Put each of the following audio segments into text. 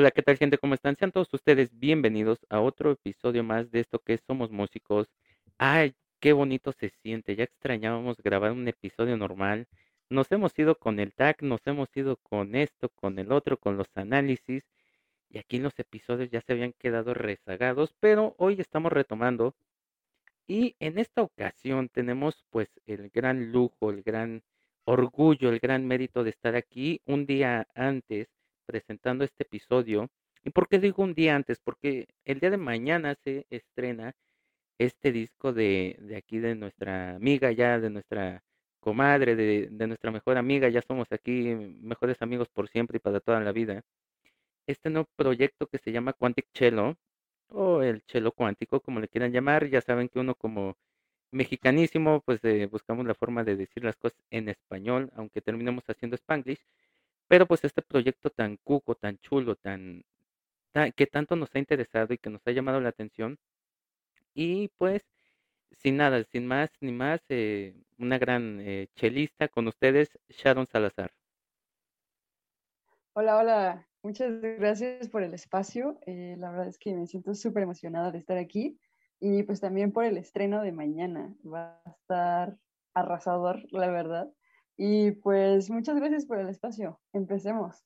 Hola, ¿qué tal gente? ¿Cómo están? Sean todos ustedes bienvenidos a otro episodio más de esto que es Somos Músicos. Ay, qué bonito se siente. Ya extrañábamos grabar un episodio normal. Nos hemos ido con el tag, nos hemos ido con esto, con el otro, con los análisis. Y aquí los episodios ya se habían quedado rezagados, pero hoy estamos retomando. Y en esta ocasión tenemos pues el gran lujo, el gran orgullo, el gran mérito de estar aquí un día antes presentando este episodio. ¿Y por qué digo un día antes? Porque el día de mañana se estrena este disco de, de aquí de nuestra amiga, ya de nuestra comadre, de, de nuestra mejor amiga, ya somos aquí mejores amigos por siempre y para toda la vida. Este nuevo proyecto que se llama Quantic Cello, o el cello cuántico, como le quieran llamar, ya saben que uno como mexicanísimo, pues eh, buscamos la forma de decir las cosas en español, aunque terminemos haciendo spanglish. Pero pues este proyecto tan cuco, tan chulo, tan, ta- que tanto nos ha interesado y que nos ha llamado la atención. Y pues, sin nada, sin más ni más, eh, una gran eh, chelista con ustedes, Sharon Salazar. Hola, hola. Muchas gracias por el espacio. Eh, la verdad es que me siento súper emocionada de estar aquí y pues también por el estreno de mañana. Va a estar arrasador, la verdad. Y pues muchas gracias por el espacio. Empecemos.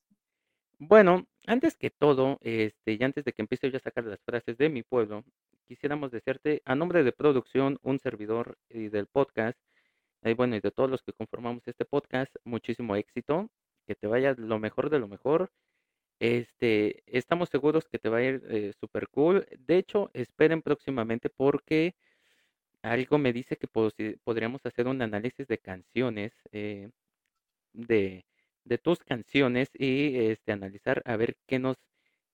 Bueno, antes que todo, este, y antes de que empiece yo a sacar las frases de mi pueblo, quisiéramos desearte, a nombre de producción, un servidor y del podcast, y bueno, y de todos los que conformamos este podcast, muchísimo éxito, que te vaya lo mejor de lo mejor. Este, estamos seguros que te va a ir eh, super cool. De hecho, esperen próximamente porque algo me dice que podríamos hacer un análisis de canciones, eh, de, de tus canciones y este, analizar a ver qué nos,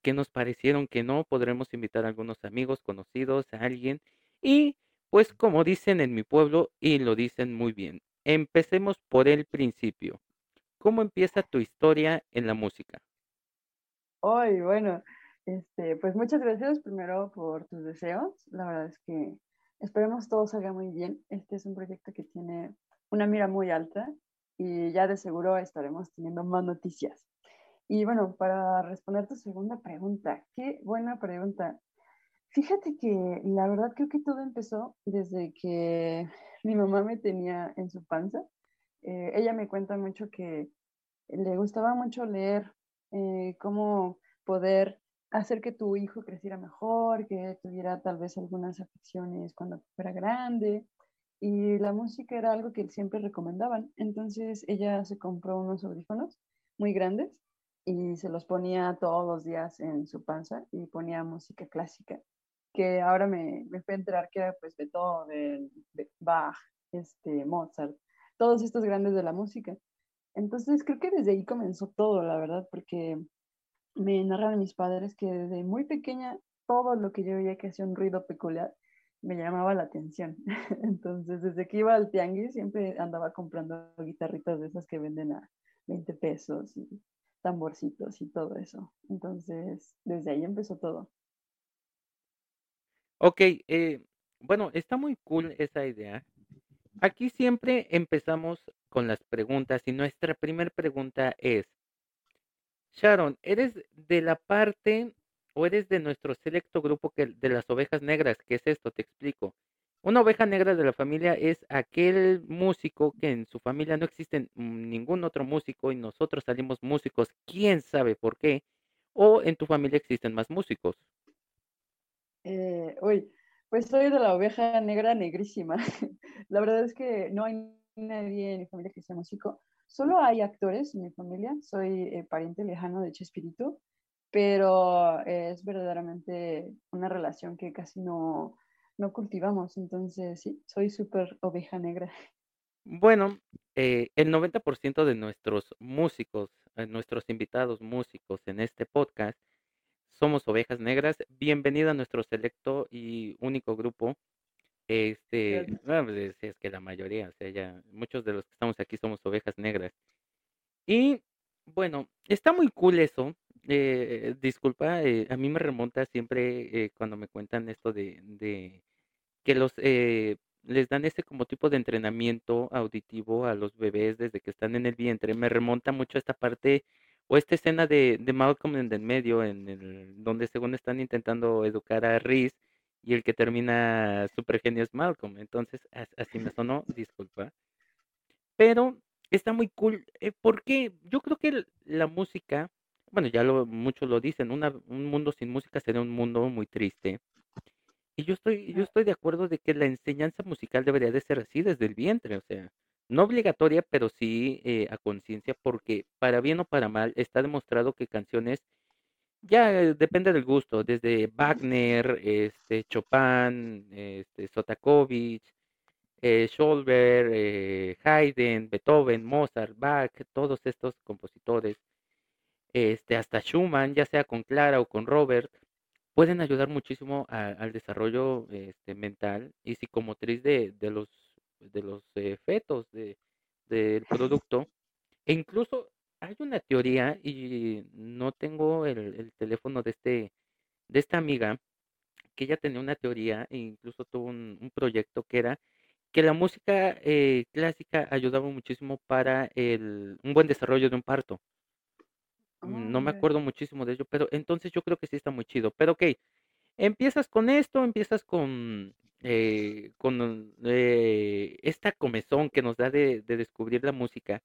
qué nos parecieron, que no. Podremos invitar a algunos amigos, conocidos, a alguien. Y pues como dicen en mi pueblo, y lo dicen muy bien, empecemos por el principio. ¿Cómo empieza tu historia en la música? Hoy, bueno, este, pues muchas gracias primero por tus deseos. La verdad es que esperemos todo salga muy bien. Este es un proyecto que tiene una mira muy alta y ya de seguro estaremos teniendo más noticias. Y bueno, para responder tu segunda pregunta, qué buena pregunta. Fíjate que la verdad creo que todo empezó desde que mi mamá me tenía en su panza. Eh, ella me cuenta mucho que le gustaba mucho leer eh, cómo poder hacer que tu hijo creciera mejor, que tuviera tal vez algunas aficiones cuando fuera grande. Y la música era algo que siempre recomendaban. Entonces ella se compró unos audífonos muy grandes y se los ponía todos los días en su panza y ponía música clásica, que ahora me, me fui a enterar que era pues Beethoven, Be- Bach, este, Mozart, todos estos grandes de la música. Entonces creo que desde ahí comenzó todo, la verdad, porque me narran mis padres que desde muy pequeña todo lo que yo veía que hacía un ruido peculiar me llamaba la atención. Entonces desde que iba al tianguis siempre andaba comprando guitarritas de esas que venden a 20 pesos y tamborcitos y todo eso. Entonces desde ahí empezó todo. Ok, eh, bueno, está muy cool esa idea. Aquí siempre empezamos con las preguntas y nuestra primera pregunta es, Sharon, ¿eres de la parte o eres de nuestro selecto grupo que, de las ovejas negras? ¿Qué es esto? Te explico. Una oveja negra de la familia es aquel músico que en su familia no existe ningún otro músico y nosotros salimos músicos, quién sabe por qué, o en tu familia existen más músicos. Eh, uy, pues soy de la oveja negra negrísima. La verdad es que no hay nadie en mi familia que sea músico. Solo hay actores en mi familia. Soy eh, pariente lejano de Chespirito, pero es verdaderamente una relación que casi no, no cultivamos. Entonces, sí, soy súper oveja negra. Bueno, eh, el 90% de nuestros músicos, eh, nuestros invitados músicos en este podcast, somos Ovejas Negras. Bienvenida a nuestro selecto y único grupo. Este, pues, es que la mayoría, o sea, ya muchos de los que estamos aquí somos Ovejas Negras. Y bueno, está muy cool eso. eh, disculpa, eh, a mí me remonta siempre eh, cuando me cuentan esto de, de que los les dan ese como tipo de entrenamiento auditivo a los bebés desde que están en el vientre. Me remonta mucho a esta parte O esta escena de, de Malcolm en el medio, en el, donde según están intentando educar a Reese y el que termina super genio es Malcolm. Entonces, así me sonó, disculpa. Pero está muy cool, eh, porque yo creo que la música, bueno, ya lo, muchos lo dicen, un mundo sin música sería un mundo muy triste. Y yo estoy, yo estoy de acuerdo de que la enseñanza musical debería de ser así desde el vientre, o sea, no obligatoria, pero sí eh, a conciencia, porque para bien o para mal está demostrado que canciones, ya eh, depende del gusto, desde Wagner, este, Chopin, este, Sotakovich, eh, Schubert, eh, Haydn, Beethoven, Mozart, Bach, todos estos compositores, este, hasta Schumann, ya sea con Clara o con Robert, pueden ayudar muchísimo al desarrollo este, mental y psicomotriz de, de los de los eh, fetos de, del producto. E incluso hay una teoría, y no tengo el, teléfono de, este, de esta amiga, que ella tenía una teoría e incluso tuvo un, proyecto que era que la música eh, clásica ayudaba muchísimo para el, un buen desarrollo de un parto. no me acuerdo muchísimo de ello, pero entonces yo creo que sí está muy chido. Pero ok, empiezas con esto, empiezas con eh, con eh, esta comezón que nos da de, descubrir la música.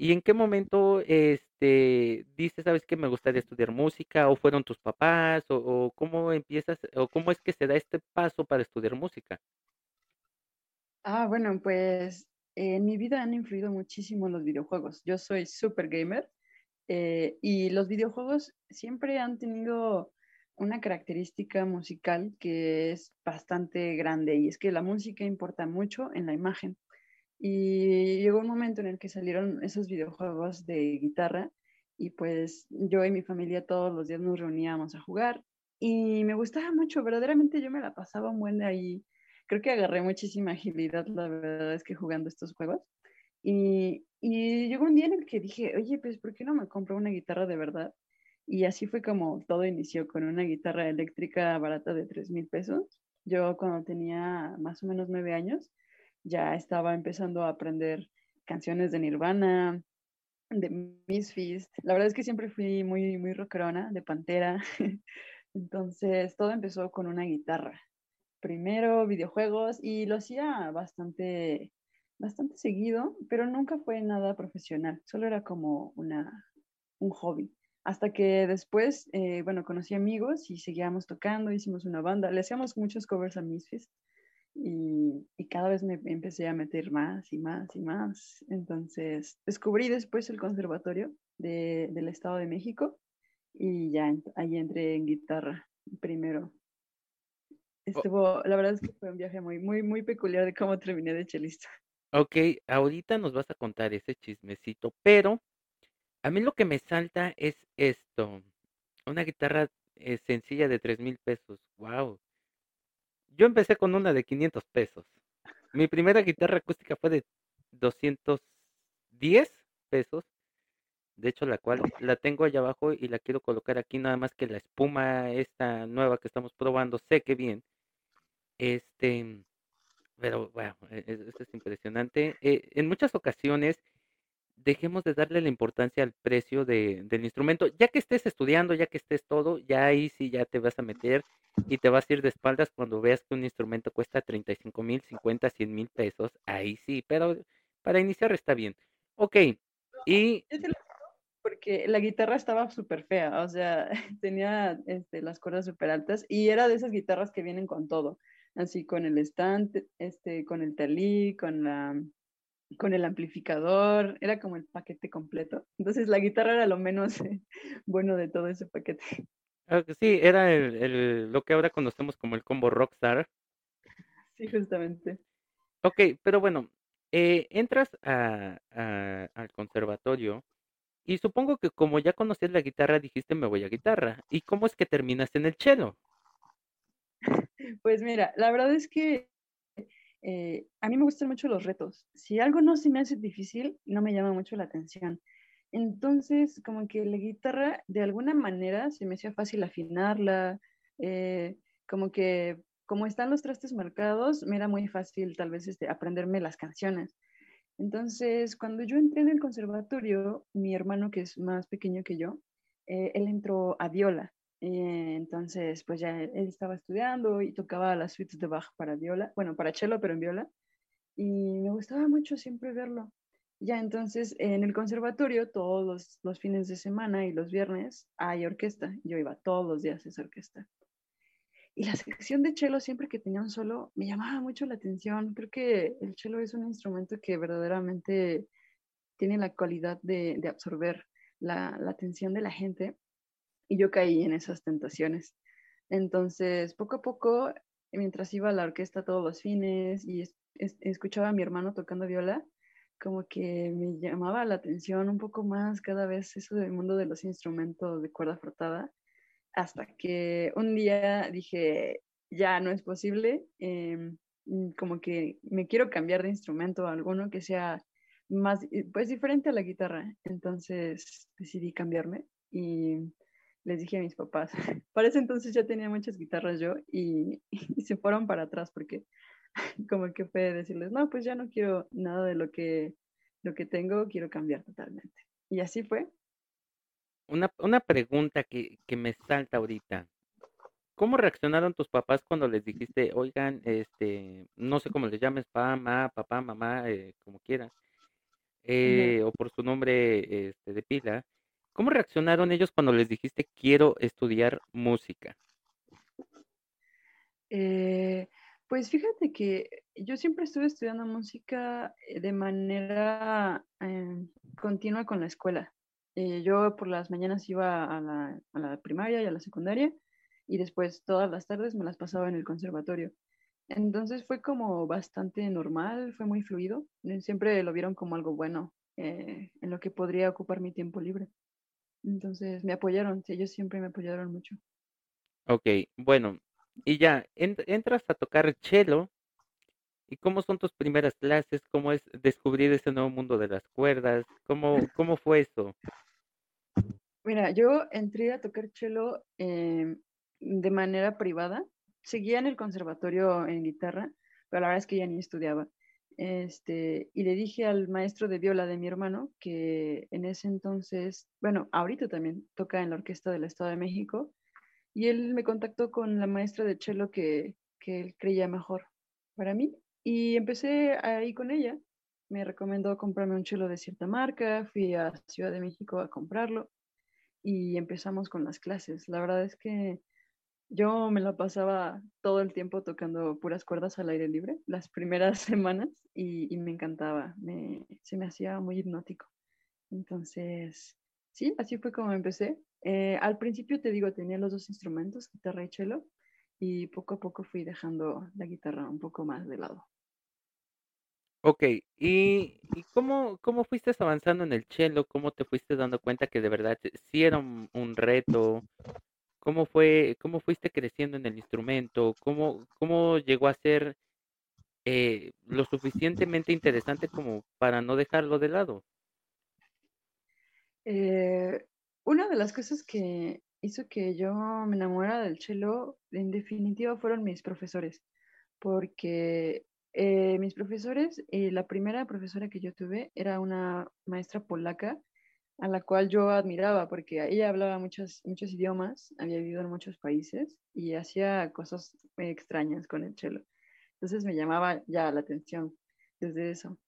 ¿Y en qué momento este, dices, sabes que me gustaría estudiar música? ¿O fueron tus papás? ¿O, cómo empiezas? ¿O cómo es que se da este paso para estudiar música? Ah, bueno, pues en mi vida han influido muchísimo los videojuegos. Yo soy super gamer eh, y los videojuegos siempre han tenido una característica musical que es bastante grande y es que la música importa mucho en la imagen. Y llegó un momento en el que salieron esos videojuegos de guitarra y pues yo y mi familia todos los días nos reuníamos a jugar y me gustaba mucho, verdaderamente yo me la pasaba un buen ahí. Creo que agarré muchísima agilidad, la verdad es que jugando estos juegos. Y, y llegó un día en el que dije, oye, pues ¿por qué no me compro una guitarra de verdad? Y así fue como todo inició con una guitarra eléctrica barata de 3 mil pesos. Yo cuando tenía más o menos nueve años ya estaba empezando a aprender canciones de Nirvana, de Misfits. La verdad es que siempre fui muy, muy rockerona, de Pantera. Entonces todo empezó con una guitarra. Primero videojuegos y lo hacía bastante, bastante seguido, pero nunca fue nada profesional. Solo era como una, un hobby. Hasta que después, eh, bueno, conocí amigos y seguíamos tocando, hicimos una banda, le hacíamos muchos covers a Misfits y, y cada vez me empecé a meter más y más y más. Entonces descubrí después el conservatorio de, del Estado de México y ya ahí entré en guitarra primero. Oh. Estuvo, la verdad es que fue un viaje muy, muy, muy peculiar de cómo terminé de chelista. Ok, ahorita nos vas a contar ese chismecito, pero a mí lo que me salta es esto, una guitarra eh, sencilla de tres mil pesos, wow. Yo empecé con una de 500 pesos. Mi primera guitarra acústica fue de 210 pesos. De hecho, la cual la tengo allá abajo y la quiero colocar aquí, nada más que la espuma esta nueva que estamos probando, sé que bien. Este, pero bueno, e, e, esto es impresionante. Eh, en muchas ocasiones dejemos de darle la importancia al precio de, del instrumento. Ya que estés estudiando, ya que estés todo, ya ahí sí ya te vas a meter y te vas a ir de espaldas cuando veas que un instrumento cuesta 35 mil, 50, 100 mil pesos. Ahí sí, pero para iniciar está bien. Ok, y... Porque la guitarra estaba súper fea, o sea, tenía este, las cuerdas súper altas y era de esas guitarras que vienen con todo, así con el stand, este, con el talí, con la con el amplificador, era como el paquete completo. Entonces la guitarra era lo menos eh, bueno de todo ese paquete. Sí, era el, lo que ahora conocemos como el combo Rockstar. Sí, justamente. Ok, pero bueno, eh, entras a, al conservatorio y supongo que como ya conocías la guitarra dijiste me voy a guitarra. ¿Y cómo es que terminas en el cello? Pues mira, la verdad es que eh, a mí me gustan mucho los retos. Si algo no se me hace difícil, no me llama mucho la atención. Entonces, como que la guitarra, de alguna manera, se me hacía fácil afinarla, eh, como que como están los trastes marcados, me era muy fácil tal vez este, aprenderme las canciones. Entonces, cuando yo entré en el conservatorio, mi hermano, que es más pequeño que yo, eh, él entró a viola. Eh, entonces, pues ya él estaba estudiando y tocaba las suites de Bach para viola, bueno, para cello, pero en viola. Y me gustaba mucho siempre verlo. Ya entonces en el conservatorio todos los, fines de semana y los viernes hay orquesta. Yo iba todos los días a esa orquesta. Y la sección de cello siempre que tenía un solo me llamaba mucho la atención. Creo que el cello es un instrumento que verdaderamente tiene la cualidad de, de absorber la, la atención de la gente. Y yo caí en esas tentaciones. Entonces, poco a poco, mientras iba a la orquesta todos los fines y es, es, escuchaba a mi hermano tocando viola, como que me llamaba la atención un poco más cada vez eso del mundo de los instrumentos de cuerda frotada, hasta que un día dije, ya no es posible, mm, como que me quiero cambiar de instrumento a alguno que sea más, eh, pues diferente a la guitarra. Entonces decidí cambiarme y les dije a mis papás, para ese entonces ya tenía muchas guitarras yo y, y se fueron para atrás porque como que fue decirles, no, pues ya no quiero nada de lo que, lo que tengo, quiero cambiar totalmente. Y así fue. Una, una pregunta que, que me salta ahorita. ¿Cómo reaccionaron tus papás cuando les dijiste, oigan, este, no sé cómo les llames, papá, papá, mamá, eh, como quieras, eh, o por su nombre este, de pila? ¿Cómo reaccionaron ellos cuando les dijiste, quiero estudiar música? Eh, pues fíjate que yo siempre estuve estudiando música eh, de manera em, continua con la escuela. Eh, yo por las mañanas iba a la, a la, primaria y a la secundaria y después todas las tardes me las pasaba en el conservatorio. Entonces fue como bastante normal, fue muy fluido. Eh, siempre lo vieron como algo bueno en lo que podría ocupar mi tiempo libre. Entonces me apoyaron, sí, ellos siempre me apoyaron mucho. Ok, bueno, y ya, entras a tocar cello. ¿Y cómo son tus primeras clases? ¿Cómo es descubrir ese nuevo mundo de las cuerdas? ¿Cómo, cómo fue eso? Mira, yo entré a tocar cello em, de manera privada. Seguía en el conservatorio en guitarra, pero la verdad es que ya ni estudiaba. Este, y le dije al maestro de viola de mi hermano que en ese entonces, bueno, ahorita también toca en la Orquesta del Estado de México, y él me contactó con la maestra de cello que, que él creía mejor para mí y empecé ahí con ella. Me recomendó comprarme un cello de cierta marca, fui a Ciudad de México a comprarlo y empezamos con las clases. La verdad es que yo me la pasaba todo el tiempo tocando puras cuerdas al aire libre las primeras semanas y, me encantaba, se me hacía muy hipnótico. Entonces, sí, así fue como empecé. Eh, al principio te digo, tenía los dos instrumentos, guitarra y cello, y poco a poco fui dejando la guitarra un poco más de lado. Ok, ¿y, cómo, cómo fuiste avanzando en el cello? ¿Cómo te fuiste dando cuenta que de verdad sí era un reto? ¿Cómo fue, cómo fuiste creciendo en el instrumento? ¿Cómo, cómo llegó a ser eh, lo suficientemente interesante como para no dejarlo de lado? Eh, una de las cosas que hizo que yo me enamorara del cello, en definitiva, fueron mis profesores, porque eh, mis profesores, eh, la primera profesora que yo tuve era una maestra polaca, a la cual yo admiraba, porque ella hablaba muchos, muchos idiomas, había vivido en muchos países y hacía cosas extrañas con el cello. Entonces me llamaba ya la atención desde eso.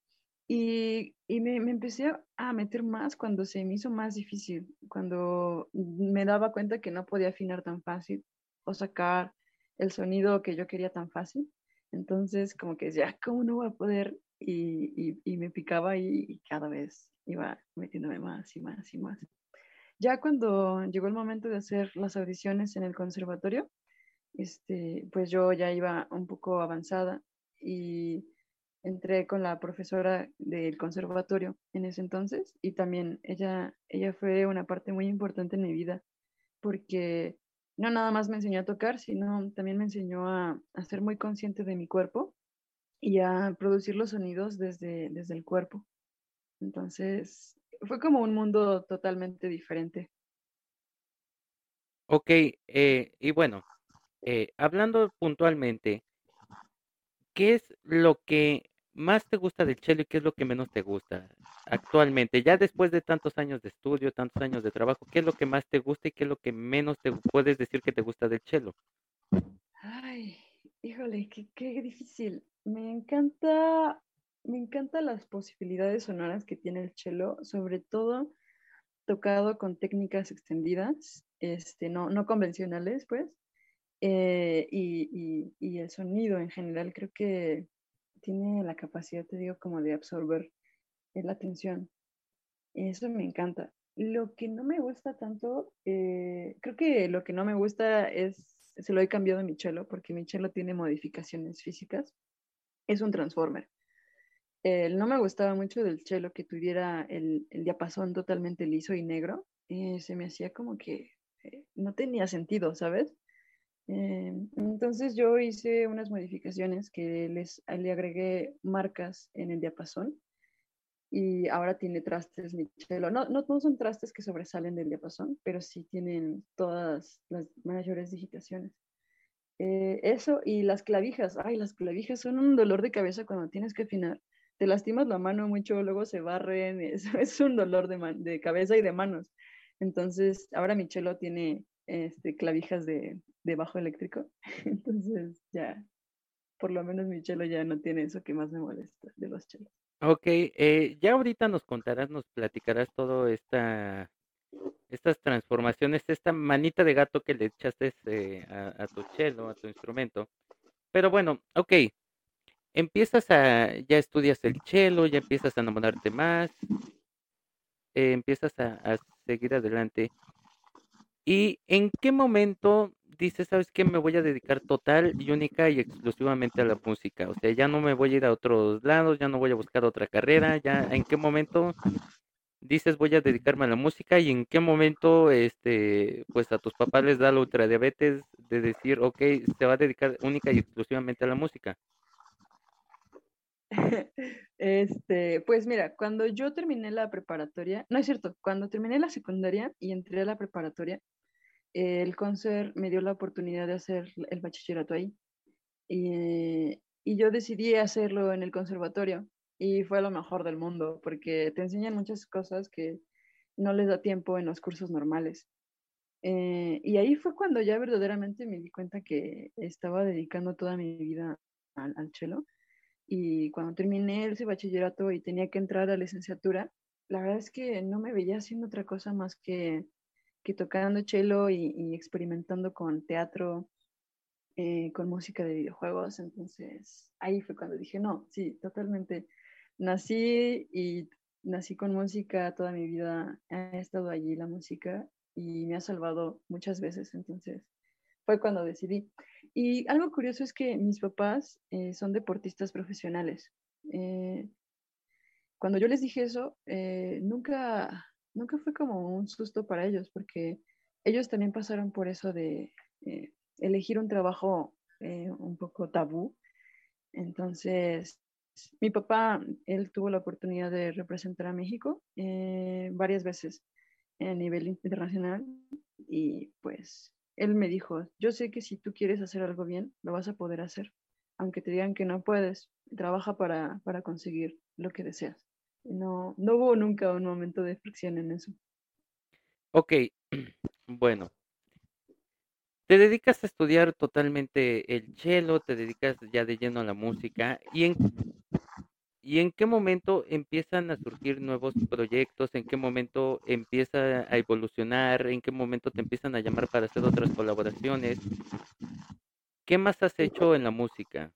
Y, y me, me, empecé a meter más cuando se me hizo más difícil, cuando me daba cuenta que no podía afinar tan fácil o sacar el sonido que yo quería tan fácil. Entonces, como que ya, ¿cómo no voy a poder? Y, y, me picaba y, y cada vez iba metiéndome más y más y más. Ya cuando llegó el momento de hacer las audiciones en el conservatorio, este, pues yo ya iba un poco avanzada y entré con la profesora del conservatorio en ese entonces y también ella, ella fue una parte muy importante en mi vida porque no nada más me enseñó a tocar, sino también me enseñó a, a ser muy consciente de mi cuerpo y a producir los sonidos desde, desde el cuerpo. Entonces, fue como un mundo totalmente diferente. Ok, eh, y bueno, eh, hablando puntualmente, ¿qué es lo que más te gusta del cello y qué es lo que menos te gusta actualmente? Ya después de tantos años de estudio, tantos años de trabajo, ¿qué es lo que más te gusta y qué es lo que menos te puedes decir que te gusta del cello? Ay, híjole, qué, qué difícil. Me encanta, me encantan las posibilidades sonoras que tiene el cello, sobre todo tocado con técnicas extendidas, este, no, no convencionales, pues, eh, y, el sonido en general creo que tiene la capacidad, te digo, como de absorber la atención. Eso me encanta. Lo que no me gusta tanto, eh, creo que lo que no me gusta es, se lo he cambiado a mi chelo, porque mi chelo tiene modificaciones físicas. Es un transformer. no me gustaba mucho del chelo que tuviera el, diapasón totalmente liso y negro. Eh, se me hacía como que eh, no tenía sentido, ¿sabes? entonces yo hice unas modificaciones que les, le agregué marcas en el diapasón y ahora tiene trastes Michelo. No, no, no son trastes que sobresalen del diapasón, pero sí tienen todas las mayores digitaciones. Eh, eso y las clavijas. Ay, las clavijas son un dolor de cabeza cuando tienes que afinar. Te lastimas la mano mucho, luego se barren. Es, es un dolor de, de cabeza y de manos. Entonces, ahora Michelo tiene este, clavijas de, de bajo eléctrico. Entonces, ya, por lo menos Michelo ya no tiene eso que más me molesta de los chelos. Ok, eh, ya ahorita nos contarás, nos platicarás todo esta, estas transformaciones, esta manita de gato que le echaste eh, a, tu chelo, a tu instrumento. Pero bueno, ok, empiezas a, ya estudias el chelo, ya empiezas a enamorarte más, eh, empiezas a, seguir adelante. ¿Y en qué momento dices, sabes qué, me voy a dedicar total y única y exclusivamente a la música? O sea, ya no me voy a ir a otros lados, ya no voy a buscar otra carrera, ya en qué momento dices voy a dedicarme a la música y en qué momento este pues a tus papás les da la ultradiabetes de decir ok se va a dedicar única y exclusivamente a la música este pues mira cuando yo terminé la preparatoria no es cierto cuando terminé la secundaria y entré a la preparatoria el concert me dio la oportunidad de hacer el bachillerato ahí. Y, yo decidí hacerlo en el conservatorio y fue lo mejor del mundo porque te enseñan muchas cosas que no les da tiempo en los cursos normales. Eh, y ahí fue cuando ya verdaderamente me di cuenta que estaba dedicando toda mi vida al, al cello. Y cuando terminé ese bachillerato y tenía que entrar a licenciatura, la verdad es que no me veía haciendo otra cosa más que que tocando cello y, experimentando con teatro, eh, con música de videojuegos. Entonces ahí fue cuando dije, no, sí, totalmente. Nací y nací con música toda mi vida, he estado allí la música y me ha salvado muchas veces. Entonces fue cuando decidí. Y algo curioso es que mis papás eh, son deportistas profesionales. Eh, cuando yo les dije eso, nunca nunca fue como un susto para ellos, porque ellos también pasaron por eso de eh, elegir un trabajo eh, un poco tabú. Entonces, mi papá, él tuvo la oportunidad de representar a México eh, varias veces a nivel internacional y pues él me dijo, yo sé que si tú quieres hacer algo bien, lo vas a poder hacer, aunque te digan que no puedes, trabaja para, para conseguir lo que deseas. No, no hubo nunca un momento de fricción en eso. Ok, bueno. Te dedicas a estudiar totalmente el cello, te dedicas ya de lleno a la música. ¿Y en, ¿Y en qué momento empiezan a surgir nuevos proyectos? ¿En qué momento empieza a evolucionar? ¿En qué momento te empiezan a llamar para hacer otras colaboraciones? ¿Qué más has hecho en la música?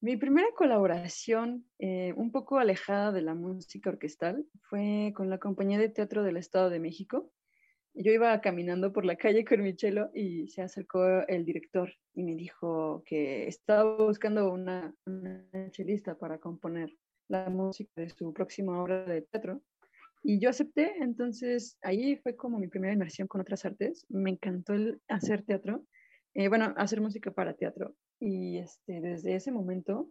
Mi primera colaboración, eh, un poco alejada de la música orquestal, fue con la Compañía de Teatro del Estado de México. Yo iba caminando por la calle con mi cello y se acercó el director y me dijo que estaba buscando una, una chelista para componer la música de su próxima obra de teatro. Y yo acepté, entonces ahí fue como mi primera inmersión con otras artes. Me encantó el hacer teatro, eh, bueno, hacer música para teatro. Y este, desde ese momento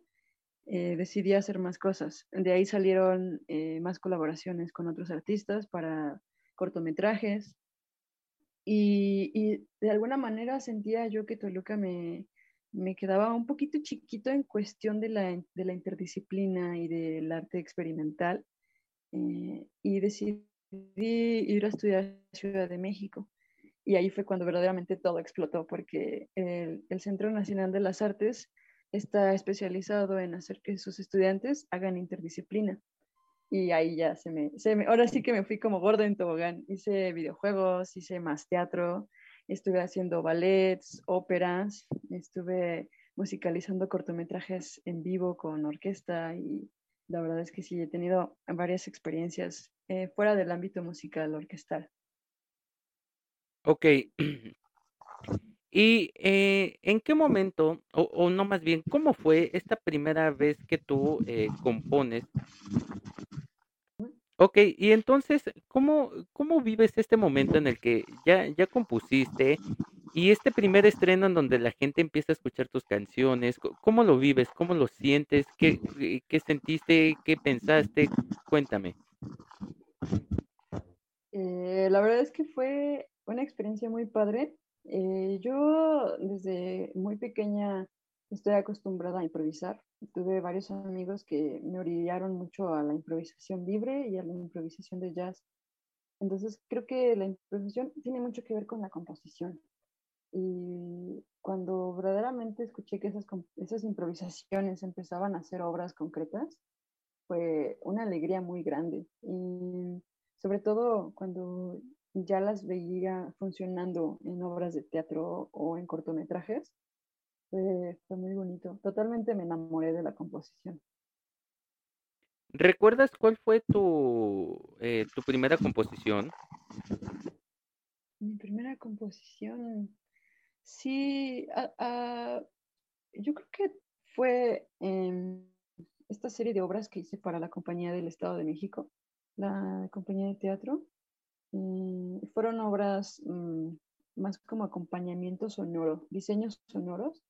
eh, decidí hacer más cosas. De ahí salieron eh, más colaboraciones con otros artistas para cortometrajes. Y, de alguna manera sentía yo que Toluca me, me quedaba un poquito chiquito en cuestión de la, de la interdisciplina y del arte experimental eh, y decidí ir a estudiar a Ciudad de México. Y ahí fue cuando verdaderamente todo explotó, porque el, el Centro Nacional de las Artes está especializado en hacer que sus estudiantes hagan interdisciplina. Y ahí ya se me, se me, ahora sí que me fui como gordo en tobogán. Hice videojuegos, hice más teatro, estuve haciendo ballets, óperas, estuve musicalizando cortometrajes en vivo con orquesta y la verdad es que sí, he tenido varias experiencias eh, fuera del ámbito musical orquestal. Ok. ¿Y eh, en qué momento, o, no más bien, cómo fue esta primera vez que tú eh, compones Ok, y entonces, ¿cómo, ¿cómo vives este momento en el que ya, ya compusiste y este primer estreno en donde la gente empieza a escuchar tus canciones? ¿Cómo lo vives? ¿Cómo lo sientes? ¿Qué, qué sentiste? ¿Qué pensaste? Cuéntame. Eh, la verdad es que fue una experiencia muy padre. Eh, yo desde muy pequeña estoy acostumbrada a improvisar. Tuve varios amigos que me orillaron mucho a la improvisación libre y a la improvisación de jazz. Entonces creo que la improvisación tiene mucho que ver con la composición. Y cuando verdaderamente escuché que esas, esas improvisaciones empezaban a ser obras concretas, fue una alegría muy grande. Y sobre todo cuando ya las veía funcionando en obras de teatro o en cortometrajes, fue, fue muy bonito. Totalmente me enamoré de la composición. ¿Recuerdas cuál fue tu, eh, tu primera composición? Mi primera composición, sí, uh, uh, yo creo que fue eh, esta serie de obras que hice para la Compañía del Estado de México, la Compañía de Teatro. Eh, fueron obras um, más como acompañamiento sonoro, diseños sonoros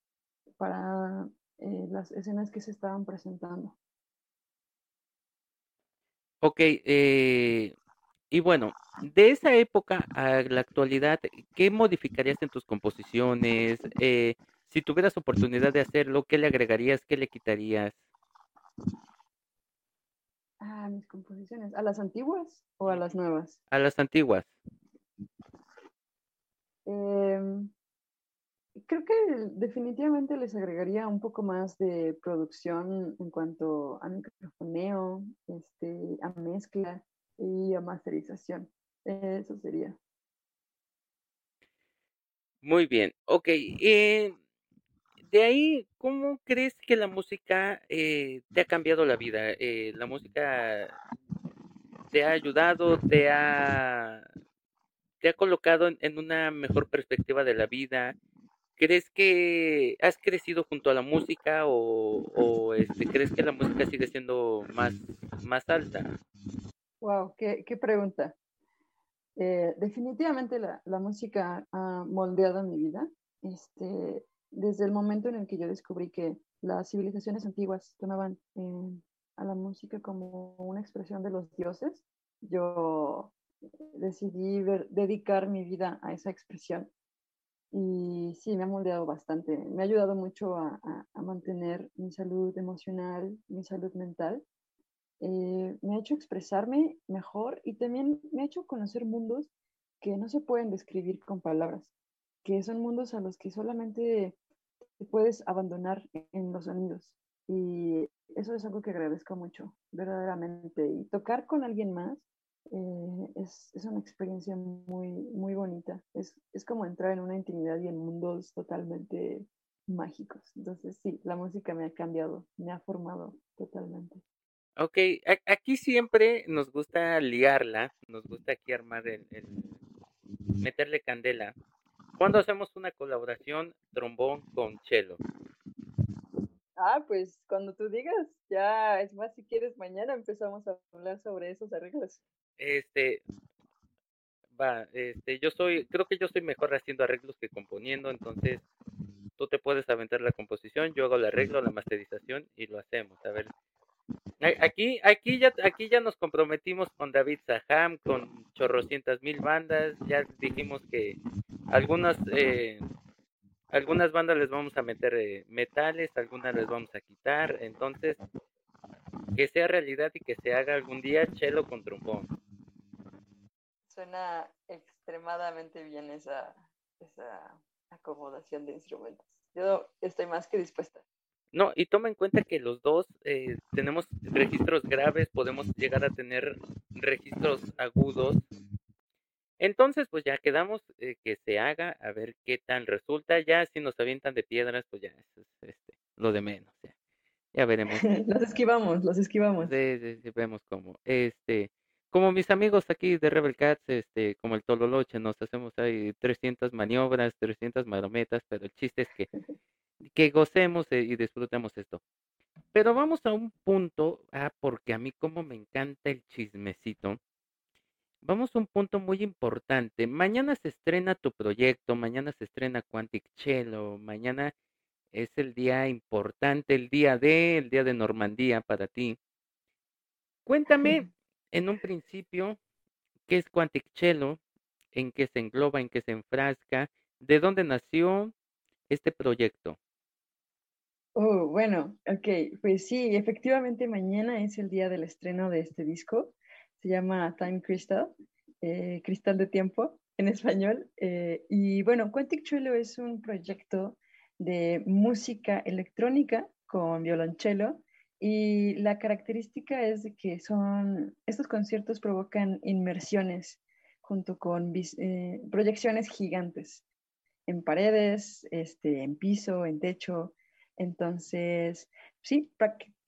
para eh, las escenas que se estaban presentando. Ok, eh, y bueno, de esa época a la actualidad, ¿qué modificarías en tus composiciones? Eh, si tuvieras oportunidad de hacerlo, ¿qué le agregarías? ¿Qué le quitarías? A mis composiciones, ¿a las antiguas o a las nuevas? A las antiguas. Eh, creo que definitivamente les agregaría un poco más de producción en cuanto a microfoneo, este, a mezcla y a masterización. Eso sería. Muy bien, ok. Eh, de ahí, ¿cómo crees que la música eh, te ha cambiado la vida? Eh, ¿La música te ha ayudado, te ha, te ha colocado en, una mejor perspectiva de la vida? ¿Crees que has crecido junto a la música o, o este, crees que la música sigue siendo más, más alta? Wow, qué, qué pregunta. Eh, definitivamente la, la, música ha moldeado mi vida. Este, desde el momento en el que yo descubrí que las civilizaciones antiguas tomaban eh, a la música como una expresión de los dioses, yo decidí dedicar mi vida a esa expresión y sí, me ha moldeado bastante. Me ha ayudado mucho a mantener mi salud emocional, mi salud mental. Eh, me ha hecho expresarme mejor y también me ha hecho conocer mundos que no se pueden describir con palabras, que son mundos a los que solamente te puedes abandonar en los sonidos. Y eso es algo que agradezco mucho, verdaderamente. Y tocar con alguien más eh, es, es, una experiencia muy, muy bonita. Es, es como entrar en una intimidad y en mundos totalmente mágicos. Entonces, sí, la música me ha cambiado, me ha formado totalmente. Ok, aquí siempre nos gusta liarla, nos gusta aquí armar el, el meterle candela. ¿Cuándo hacemos una colaboración trombón con cello? Ah, pues cuando tú digas, ya es más, si quieres, mañana empezamos a hablar sobre esos arreglos. Este, va, este, yo soy, creo que yo soy mejor haciendo arreglos que componiendo, entonces tú te puedes aventar la composición, yo hago el arreglo, la masterización y lo hacemos. A ver, aquí, aquí ya, aquí ya nos comprometimos con David Saham, con chorrocientas mil bandas, ya dijimos que algunas, eh, algunas bandas les vamos a meter eh, metales, algunas les vamos a quitar, entonces que sea realidad y que se haga algún día chelo con trombón. Suena extremadamente bien esa, esa acomodación de instrumentos. Yo estoy más que dispuesta. No, y toma en cuenta que los dos eh, tenemos registros graves, podemos llegar a tener registros agudos. Entonces, pues ya quedamos eh, que se haga, a ver qué tal resulta. Ya si nos avientan de piedras, pues ya es este, lo de menos. Ya, veremos. los esquivamos, los esquivamos. Sí, sí, vemos cómo. Este, como mis amigos aquí de Rebel Cats, este, como el Tololoche, nos hacemos ahí 300 maniobras, 300 marometas, pero el chiste es que que gocemos eh, y disfrutemos esto. Pero vamos a un punto, ah, porque a mí como me encanta el chismecito. Vamos a un punto muy importante. Mañana se estrena tu proyecto, mañana se estrena Quantic Cello, mañana es el día importante, el día de, el día de Normandía para ti. Cuéntame en un principio qué es Quantic Cello, en qué se engloba, en qué se enfrasca, de dónde nació este proyecto. Oh, bueno, ok, pues sí, efectivamente mañana es el día del estreno de este disco. Se llama Time Crystal, eh, Cristal de Tiempo en español. Eh, y bueno, Quantic Chuelo es un proyecto de música electrónica con violonchelo y la característica es de que son, estos conciertos provocan inmersiones junto con eh, proyecciones gigantes en paredes, este, en piso, en techo, entonces, sí,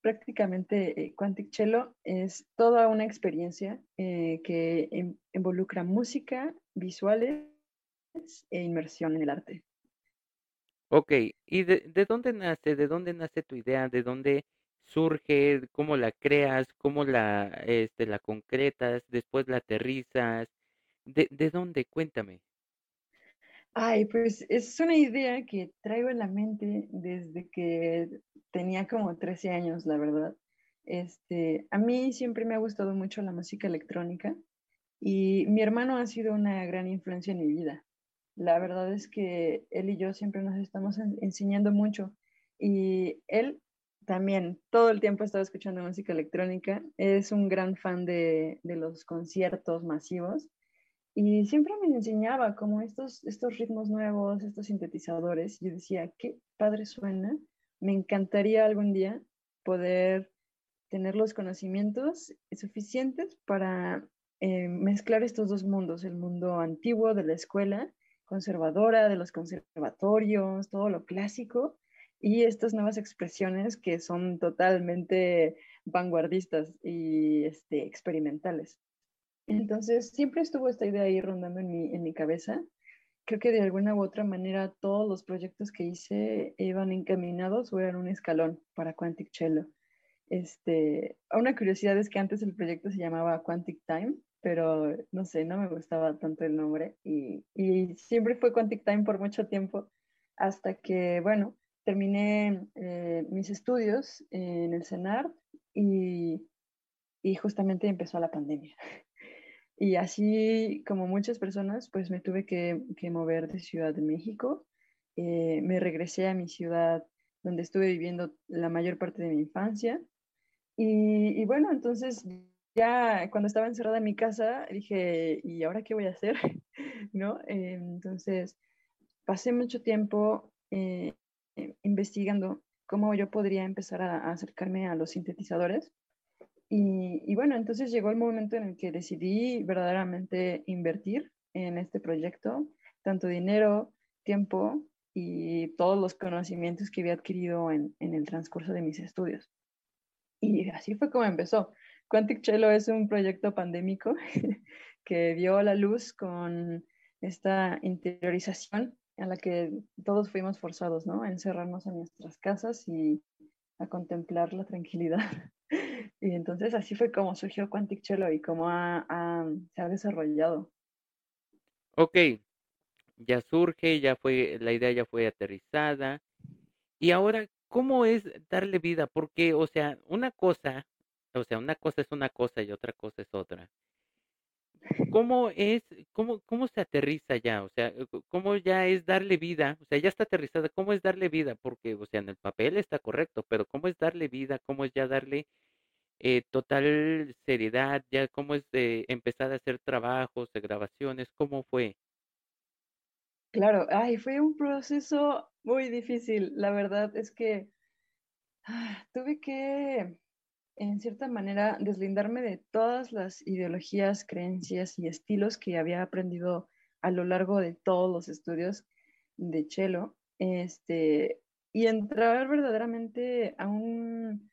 prácticamente eh, Quantic Cello es toda una experiencia eh, que involucra música, visuales e inmersión en el arte. Ok, ¿y de, dónde nace? ¿De dónde nace tu idea? ¿De dónde surge? ¿Cómo la creas? ¿Cómo la, este, la concretas? ¿Después la aterrizas? ¿De, de dónde? Cuéntame. Ay, pues es una idea que traigo en la mente desde que tenía como 13 años, la verdad. Este, a mí siempre me ha gustado mucho la música electrónica y mi hermano ha sido una gran influencia en mi vida. La verdad es que él y yo siempre nos estamos enseñando mucho y él también todo el tiempo ha estado escuchando música electrónica. Es un gran fan de, de los conciertos masivos y siempre me enseñaba como estos, estos ritmos nuevos, estos sintetizadores. Yo decía, qué padre suena. Me encantaría algún día poder tener los conocimientos suficientes para eh, mezclar estos dos mundos, el mundo antiguo de la escuela conservadora, de los conservatorios, todo lo clásico, y estas nuevas expresiones que son totalmente vanguardistas y este, experimentales. Entonces, siempre estuvo esta idea ahí rondando en mi, en mi cabeza. Creo que de alguna u otra manera todos los proyectos que hice iban encaminados o eran un escalón para Quantic Cello. Este, una curiosidad es que antes el proyecto se llamaba Quantic Time, pero no sé, no me gustaba tanto el nombre y, y siempre fue Quantic Time por mucho tiempo hasta que, bueno, terminé eh, mis estudios en el CENAR y, y justamente empezó la pandemia. Y así como muchas personas, pues me tuve que, mover de Ciudad de México. Eh, me regresé a mi ciudad donde estuve viviendo la mayor parte de mi infancia. Y, bueno, entonces ya cuando estaba encerrada en mi casa, dije, ¿y ahora qué voy a hacer? ¿No? Eh, entonces pasé mucho tiempo eh, investigando cómo yo podría empezar a acercarme a los sintetizadores y, bueno, entonces llegó el momento en el que decidí verdaderamente invertir en este proyecto, tanto dinero, tiempo y todos los conocimientos que había adquirido en, en el transcurso de mis estudios. Y así fue como empezó. Quantic Cello es un proyecto pandémico que dio la luz con esta interiorización a la que todos fuimos forzados, ¿no? A encerrarnos en nuestras casas y a contemplar la tranquilidad y entonces así fue como surgió Quantic Cello y cómo se ha desarrollado. Ok, ya surge, ya fue, la idea ya fue aterrizada. Y ahora, ¿cómo es darle vida? Porque, o sea, una cosa, o sea, una cosa es una cosa y otra cosa es otra. ¿Cómo es, cómo, cómo se aterriza ya? O sea, eh, ¿cómo ya es darle vida? O sea, ya está aterrizada, ¿cómo es darle vida? Porque, o sea, en el papel está correcto, pero ¿cómo es darle vida? ¿Cómo es ya darle eh, total seriedad? ¿Ya cómo es de empezar a hacer trabajos, de grabaciones? ¿Cómo fue? Claro, ay, fue un proceso muy difícil. La verdad es que ah, tuve que en cierta manera, deslindarme de todas las ideologías, creencias y estilos que había aprendido a lo largo de todos los estudios de cello, este, y entrar verdaderamente a un,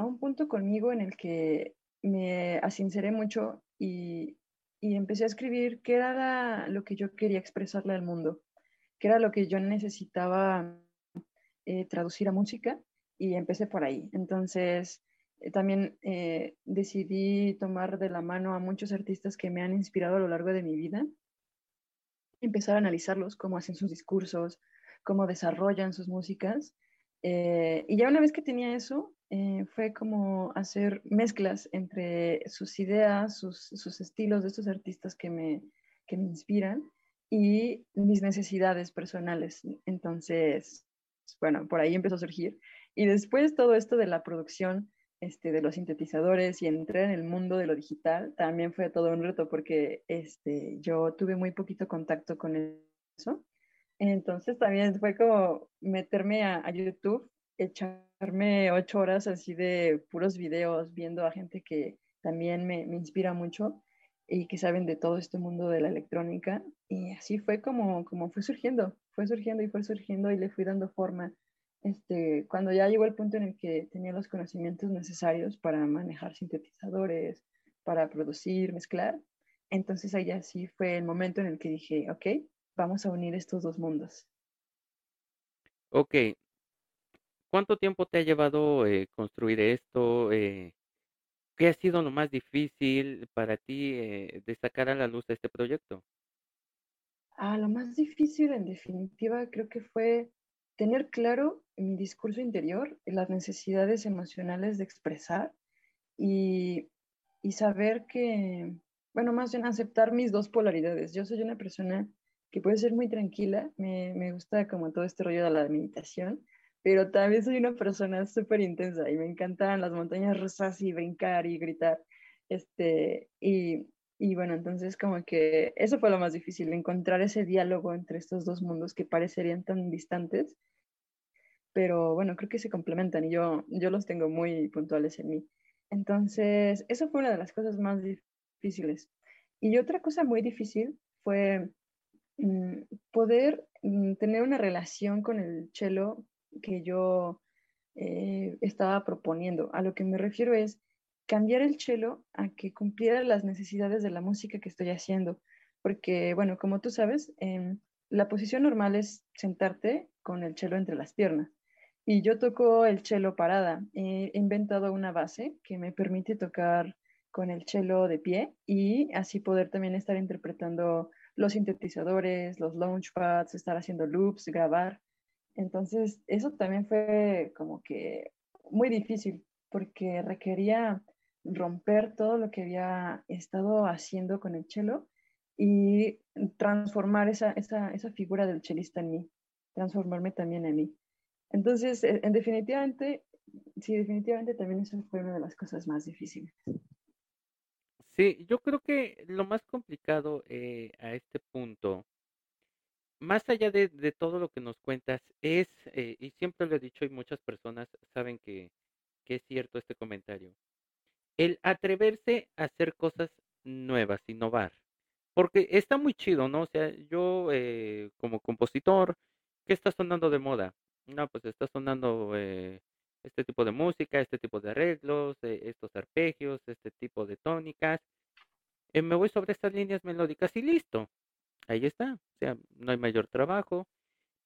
a un punto conmigo en el que me asinceré mucho y, y empecé a escribir qué era lo que yo quería expresarle al mundo, qué era lo que yo necesitaba eh, traducir a música y empecé por ahí. Entonces, eh, también eh, decidí tomar de la mano a muchos artistas que me han inspirado a lo largo de mi vida, empezar a analizarlos, cómo hacen sus discursos, cómo desarrollan sus músicas. Y ya una vez que tenía eso, fue como hacer mezclas entre sus ideas, sus, sus, estilos de estos artistas que me, que me inspiran y mis necesidades personales. Entonces, bueno, por ahí empezó a surgir. Y después todo esto de la producción este, de los sintetizadores y entrar en el mundo de lo digital también fue todo un reto porque este, yo tuve muy poquito contacto con eso. Entonces también fue como meterme a, a YouTube, echarme ocho horas así de puros videos, viendo a gente que también me, me inspira mucho y que saben de todo este mundo de la electrónica. Y así fue como, como fue surgiendo, fue surgiendo y fue surgiendo y le fui dando forma este, cuando ya llegó el punto en el que tenía los conocimientos necesarios para manejar sintetizadores, para producir, mezclar, entonces ahí sí fue el momento en el que dije, ok, vamos a unir estos dos mundos. Ok. ¿Cuánto tiempo te ha llevado eh, construir esto? Eh, ¿Qué ha sido lo más difícil para ti eh, de sacar a la luz este proyecto? Ah, lo más difícil en definitiva creo que fue tener claro mi discurso interior, las necesidades emocionales de expresar y, y saber que, bueno, más bien aceptar mis dos polaridades. Yo soy una persona que puede ser muy tranquila, me, me gusta como todo este rollo de la meditación, pero también soy una persona súper intensa y me encantan las montañas rusas y brincar y gritar. Este, y, y bueno, entonces como que eso fue lo más difícil, encontrar ese diálogo entre estos dos mundos que parecerían tan distantes pero bueno, creo que se complementan y yo, yo los tengo muy puntuales en mí. Entonces, eso fue una de las cosas más difíciles. Y otra cosa muy difícil fue mm, poder mm, tener una relación con el cello que yo eh, estaba proponiendo. A lo que me refiero es cambiar el cello a que cumpliera las necesidades de la música que estoy haciendo. Porque, bueno, como tú sabes, em, la posición normal es sentarte con el cello entre las piernas. Y yo toco el cello parada. He inventado una base que me permite tocar con el cello de pie y así poder también estar interpretando los sintetizadores, los launchpads, estar haciendo loops, grabar. Entonces, eso también fue como que muy difícil porque requería romper todo lo que había estado haciendo con el cello y transformar esa, esa, esa figura del chelista en mí, transformarme también en mí. Entonces, eh, en definitivamente, sí, definitivamente también eso fue una de las cosas más difíciles. Sí, yo creo que lo más complicado eh, a este punto, más allá de, todo lo que nos cuentas, es, eh, y siempre lo he dicho y muchas personas saben que, es cierto este comentario, el atreverse a hacer cosas nuevas, innovar. Porque está muy chido, ¿no? O sea, yo como compositor, ¿qué está sonando de moda? No, pues está sonando eh, este tipo de música, este tipo de arreglos, eh, estos arpegios, este tipo de tónicas. Eh, me voy sobre estas líneas melódicas y listo. Ahí está. O sea, no hay mayor trabajo.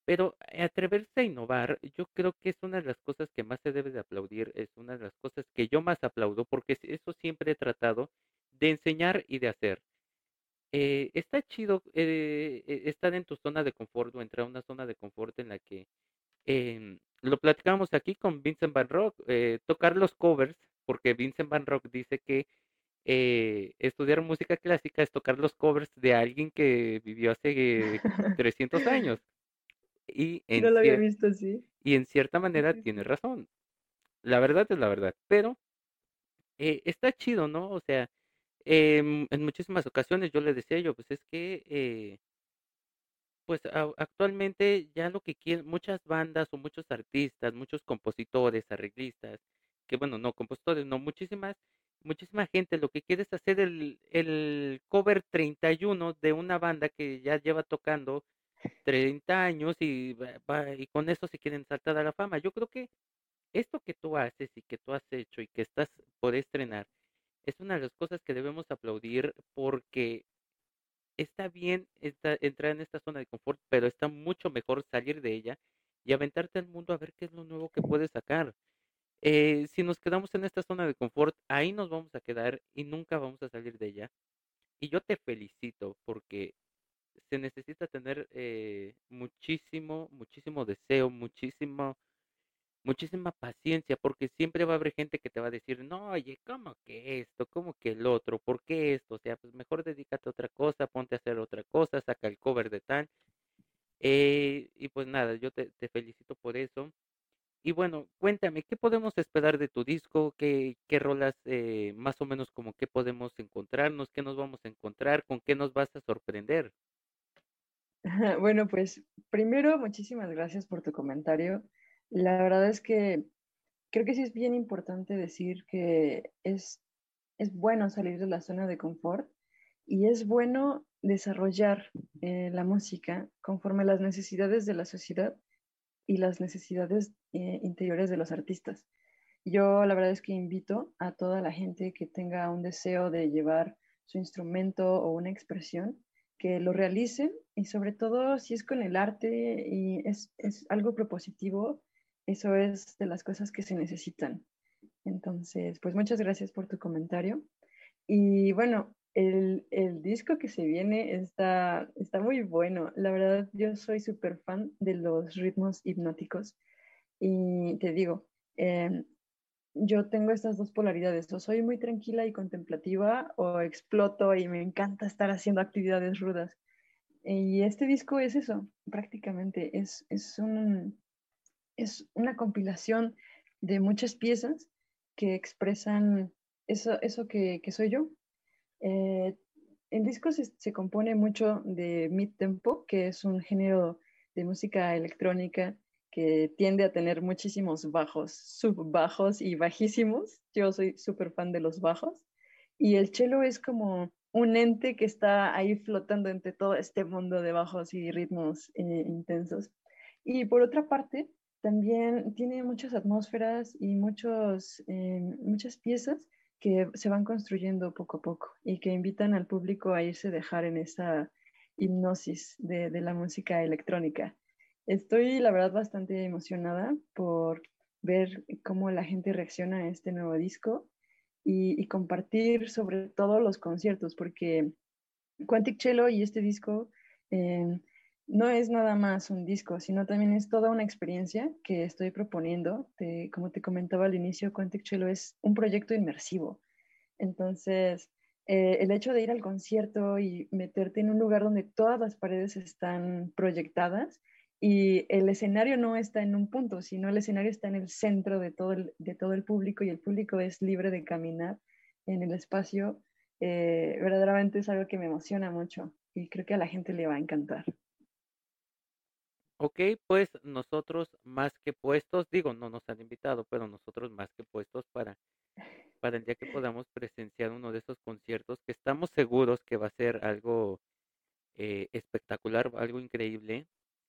Pero atreverse a innovar, yo creo que es una de las cosas que más se debe de aplaudir, es una de las cosas que yo más aplaudo, porque eso siempre he tratado de enseñar y de hacer. está chido estar en tu zona de confort o entrar a una zona de confort en la que Em, lo platicamos aquí con Vincent Van Rock, eh, tocar los covers, porque Vincent Van Rock dice que eh, estudiar música clásica es tocar los covers de alguien que vivió hace 300 años. Y en, no lo había visto así. Y en cierta manera tiene razón. La verdad es la verdad, pero eh, está chido, ¿no? O sea, em, en muchísimas ocasiones yo le decía yo, pues es que, eh, pues actualmente ya lo que quieren, muchas bandas o muchos artistas, muchos compositores, arreglistas, que bueno, no, compositores, no, muchísimas, muchísima gente lo que quiere es hacer el, el cover 31 de una banda que ya lleva tocando 30 años y, y con eso se quieren saltar a la fama. Yo creo que esto que tú haces y que tú has hecho y que estás por estrenar es una de las cosas que debemos aplaudir porque está bien entrar en esta zona de confort, pero está mucho mejor salir de ella y aventarte al mundo a ver qué es lo nuevo que puedes sacar. Eh, si nos quedamos en esta zona de confort, ahí nos vamos a quedar y nunca vamos a salir de ella. Y yo te felicito porque se necesita tener eh, muchísimo, muchísimo deseo, muchísimo muchísima paciencia, porque siempre va a haber gente que te va a decir, no, oye, ¿cómo que esto? ¿Cómo que el otro? ¿Por qué esto? O sea, pues mejor dedícate a otra cosa, ponte a hacer otra cosa, saca el cover de tal. Eh, y pues nada, yo te, felicito por eso. Y bueno, cuéntame, ¿qué podemos esperar de tu disco? ¿Qué, qué rolas eh, más o menos como qué podemos encontrarnos? ¿Qué nos vamos a encontrar? ¿Con qué nos vas a sorprender? Bueno, pues primero, muchísimas gracias por tu comentario. La verdad es que creo que sí es bien importante decir que es, es bueno salir de la zona de confort y es bueno desarrollar eh, la música conforme a las necesidades de la sociedad y las necesidades eh, interiores de los artistas. Yo la verdad es que invito a toda la gente que tenga un deseo de llevar su instrumento o una expresión, que lo realicen y sobre todo si es con el arte y es, es algo propositivo, eso es de las cosas que se necesitan. Entonces, pues muchas gracias por tu comentario. Y bueno, el, disco que se viene está, está muy bueno. La verdad, yo soy súper fan de los ritmos hipnóticos. Y te digo, em, yo tengo estas dos polaridades. O soy muy tranquila y contemplativa o exploto y me encanta estar haciendo actividades rudas. Y este disco es eso, prácticamente. Es, es un, es una compilación de muchas piezas que expresan eso, eso que, soy yo. Eh, el disco se, compone mucho de mid-tempo, que es un género de música electrónica que tiende a tener muchísimos bajos, subbajos y bajísimos. Yo soy súper fan de los bajos. Y el cello es como un ente que está ahí flotando entre todo este mundo de bajos y ritmos eh, intensos. Y por otra parte, también tiene muchas atmósferas y muchos, eh, muchas piezas que se van construyendo poco a poco y que invitan al público a irse a dejar en esa hipnosis de, la música electrónica. Estoy, la verdad, bastante emocionada por ver cómo la gente reacciona a este nuevo disco y, y compartir sobre todo los conciertos, porque Quantic Cello y este disco eh, no es nada más un disco, sino también es toda una experiencia que estoy proponiendo. como te comentaba al inicio, Quantic Cello es un proyecto inmersivo. Entonces, eh, el hecho de ir al concierto y meterte en un lugar donde todas las paredes están proyectadas y el escenario no está en un punto, sino el escenario está en el centro de todo el, de todo el público y el público es libre de caminar en el espacio, eh, verdaderamente es algo que me emociona mucho y creo que a la gente le va a encantar. Ok, pues nosotros más que puestos, digo, no nos han invitado, pero nosotros más que puestos para, para el día que podamos presenciar uno de esos conciertos, que estamos seguros que va a ser algo eh, espectacular, algo increíble.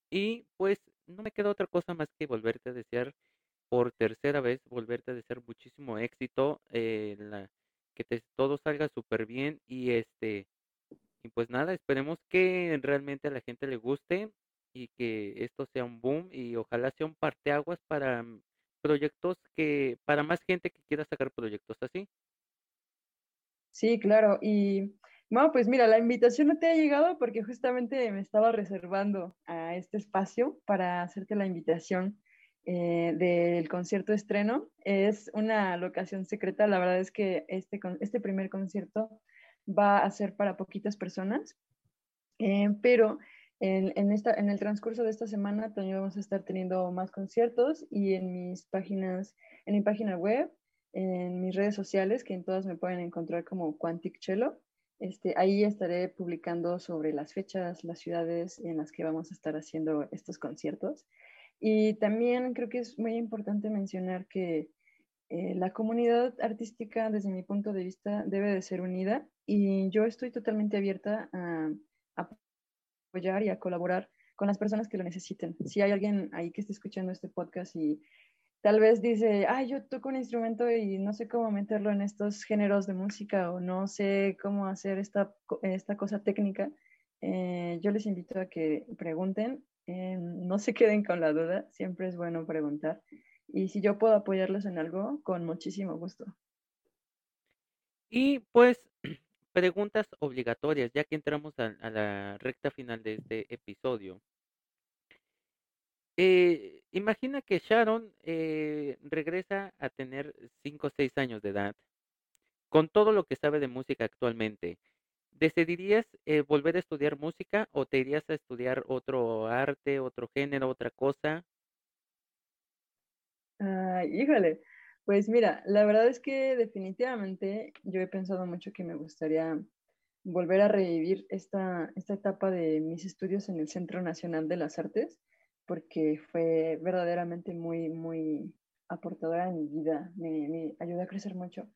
Y pues no me queda otra cosa más que volverte a desear por tercera vez, volverte a desear muchísimo éxito, eh, que todo salga súper bien y este, y pues nada, esperemos que realmente a la gente le guste y que esto sea un boom y ojalá sea un parteaguas para mm, proyectos que, para más gente que quiera sacar proyectos así. Sí, claro. Y bueno, pues mira, la invitación no te ha llegado porque justamente me estaba reservando a este espacio para hacerte la invitación. eh, del concierto estreno. Es una locación secreta, la verdad es que este, este primer concierto va a ser para poquitas personas, eh, pero en, esta, en el transcurso de esta semana también vamos a estar teniendo más conciertos y en mis páginas, en mi página web, en mis redes sociales, que en todas me pueden encontrar como Quantic Cello. Este, ahí estaré publicando sobre las fechas, las ciudades en las que vamos a estar haciendo estos conciertos. Y también creo que es muy importante mencionar que eh, la comunidad artística, desde mi punto de vista, debe de ser unida y yo estoy totalmente abierta a, a y a colaborar con las personas que lo necesiten. Si hay alguien ahí que esté escuchando este podcast y tal vez dice, ah, yo toco un instrumento y no sé cómo meterlo en estos géneros de música o no sé cómo hacer esta, esta cosa técnica, eh, yo les invito a que pregunten, eh, no se queden con la duda, siempre es bueno preguntar. Y si yo puedo apoyarlos en algo, con muchísimo gusto. Y pues preguntas obligatorias, ya que entramos a, la recta final de este episodio. Eh, imagina que Sharon eh, regresa a tener 5 o 6 años de edad, con todo lo que sabe de música actualmente. ¿Decidirías eh, volver a estudiar música o te irías a estudiar otro arte, otro género, otra cosa? Ay, híjole, pues mira, la verdad es que definitivamente yo he pensado mucho que me gustaría volver a revivir esta, esta etapa de mis estudios en el Centro Nacional de las Artes, porque fue verdaderamente muy, muy aportadora en mi vida, me, me ayudó a crecer mucho.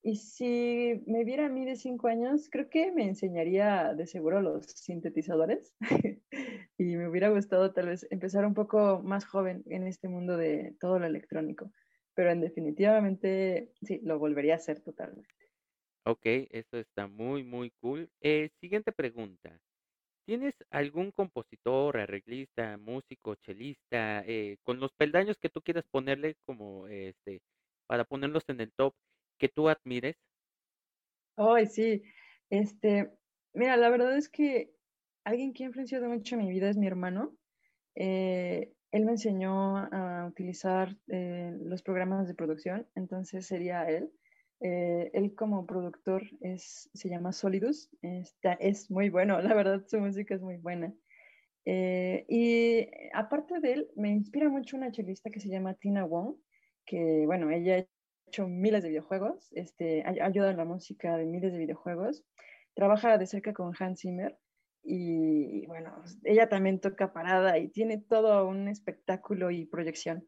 Y si me viera a mí de cinco años, creo que me enseñaría de seguro los sintetizadores. y me hubiera gustado tal vez empezar un poco más joven en este mundo de todo lo electrónico pero en definitivamente sí, lo volvería a hacer totalmente. Ok, esto está muy, muy cool. Eh, siguiente pregunta. ¿Tienes algún compositor, arreglista, músico, chelista, eh, con los peldaños que tú quieras ponerle como este, para ponerlos en el top, que tú admires? Ay, sí. Este, mira, la verdad es que alguien que ha influenciado mucho en mi vida es mi hermano. Eh, él me enseñó a utilizar eh, los programas de producción, entonces sería él. Eh, él como productor se llama Solidus, está, es muy bueno, la verdad su música es muy buena. Eh, y aparte de él, me inspira mucho una chelista que se llama Tina Wong, que bueno, ella ha hecho miles de videojuegos, este, ayuda en la música de miles de videojuegos, trabaja de cerca con Hans Zimmer y bueno, ella también toca parada y tiene todo un espectáculo y proyección.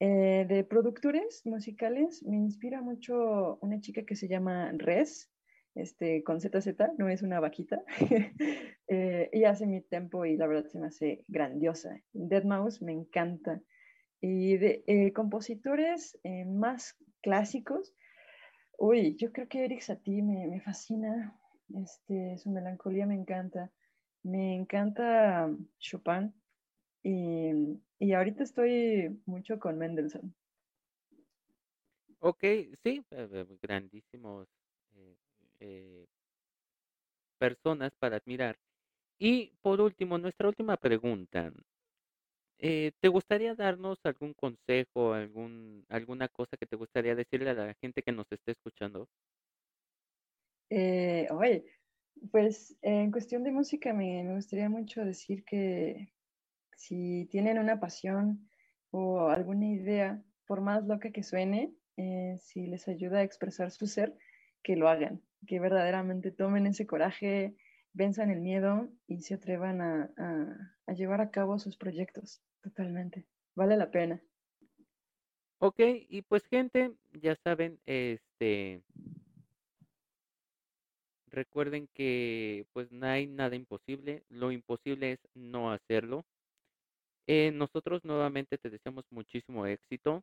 Eh, de productores musicales me inspira mucho una chica que se llama Res, este, con ZZ, no es una vaquita. eh, ella hace mi tempo y la verdad se me hace grandiosa. Dead Mouse me encanta. Y de eh, compositores eh, más clásicos, uy, yo creo que Eric Satie me, me fascina. Este, su melancolía me encanta. Me encanta Chopin y, y ahorita estoy mucho con Mendelssohn. Ok, sí, eh, eh, grandísimos eh, personas para admirar. Y por último, nuestra última pregunta. ¿Te gustaría darnos algún consejo, algún, alguna cosa que te gustaría decirle a la gente que nos esté escuchando? Eh, oye, pues en cuestión de música me, gustaría mucho decir que si tienen una pasión o alguna idea, por más loca que suene, eh, si les ayuda a expresar su ser, que lo hagan, que verdaderamente tomen ese coraje, venzan el miedo y se atrevan a, a llevar a cabo sus proyectos. Totalmente. Vale la pena. Ok, y pues gente, ya saben, este, Recuerden que pues no hay nada imposible, lo imposible es no hacerlo. Eh, nosotros nuevamente te deseamos muchísimo éxito.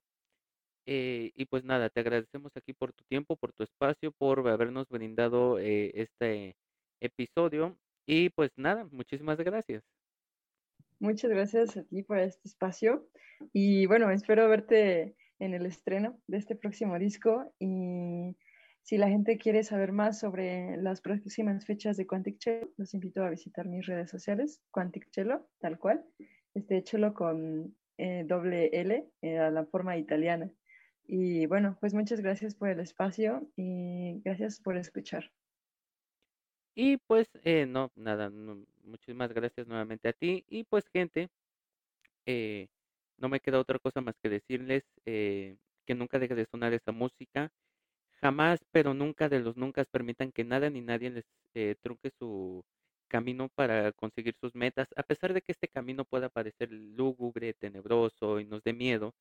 Eh, y pues nada, te agradecemos aquí por tu tiempo, por tu espacio, por habernos brindado eh, este episodio. Y pues nada, muchísimas gracias. Muchas gracias a ti por este espacio. Y bueno, espero verte en el estreno de este próximo disco. Y si la gente quiere saber más sobre las próximas fechas de Quantic Cello, los invito a visitar mis redes sociales, Quantic Cello, tal cual. Este Cello con eh, doble L, eh, a la forma italiana. Y bueno, pues muchas gracias por el espacio y gracias por escuchar. Y pues, eh, no, nada, muchísimas gracias nuevamente a ti. Y pues, gente, eh, no me queda otra cosa más que decirles que nunca deje de sonar esa música. Jamás, pero nunca de los nunca permitan que nada ni nadie les eh, trunque su camino para conseguir sus metas. A pesar de que este camino pueda parecer lúgubre, tenebroso y nos dé miedo,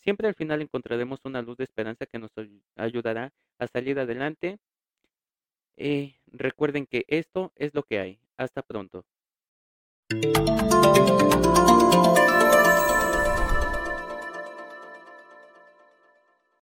siempre al final encontraremos una luz de esperanza que nos ayudará a salir adelante eh, recuerden que esto es lo que hay. Hasta pronto.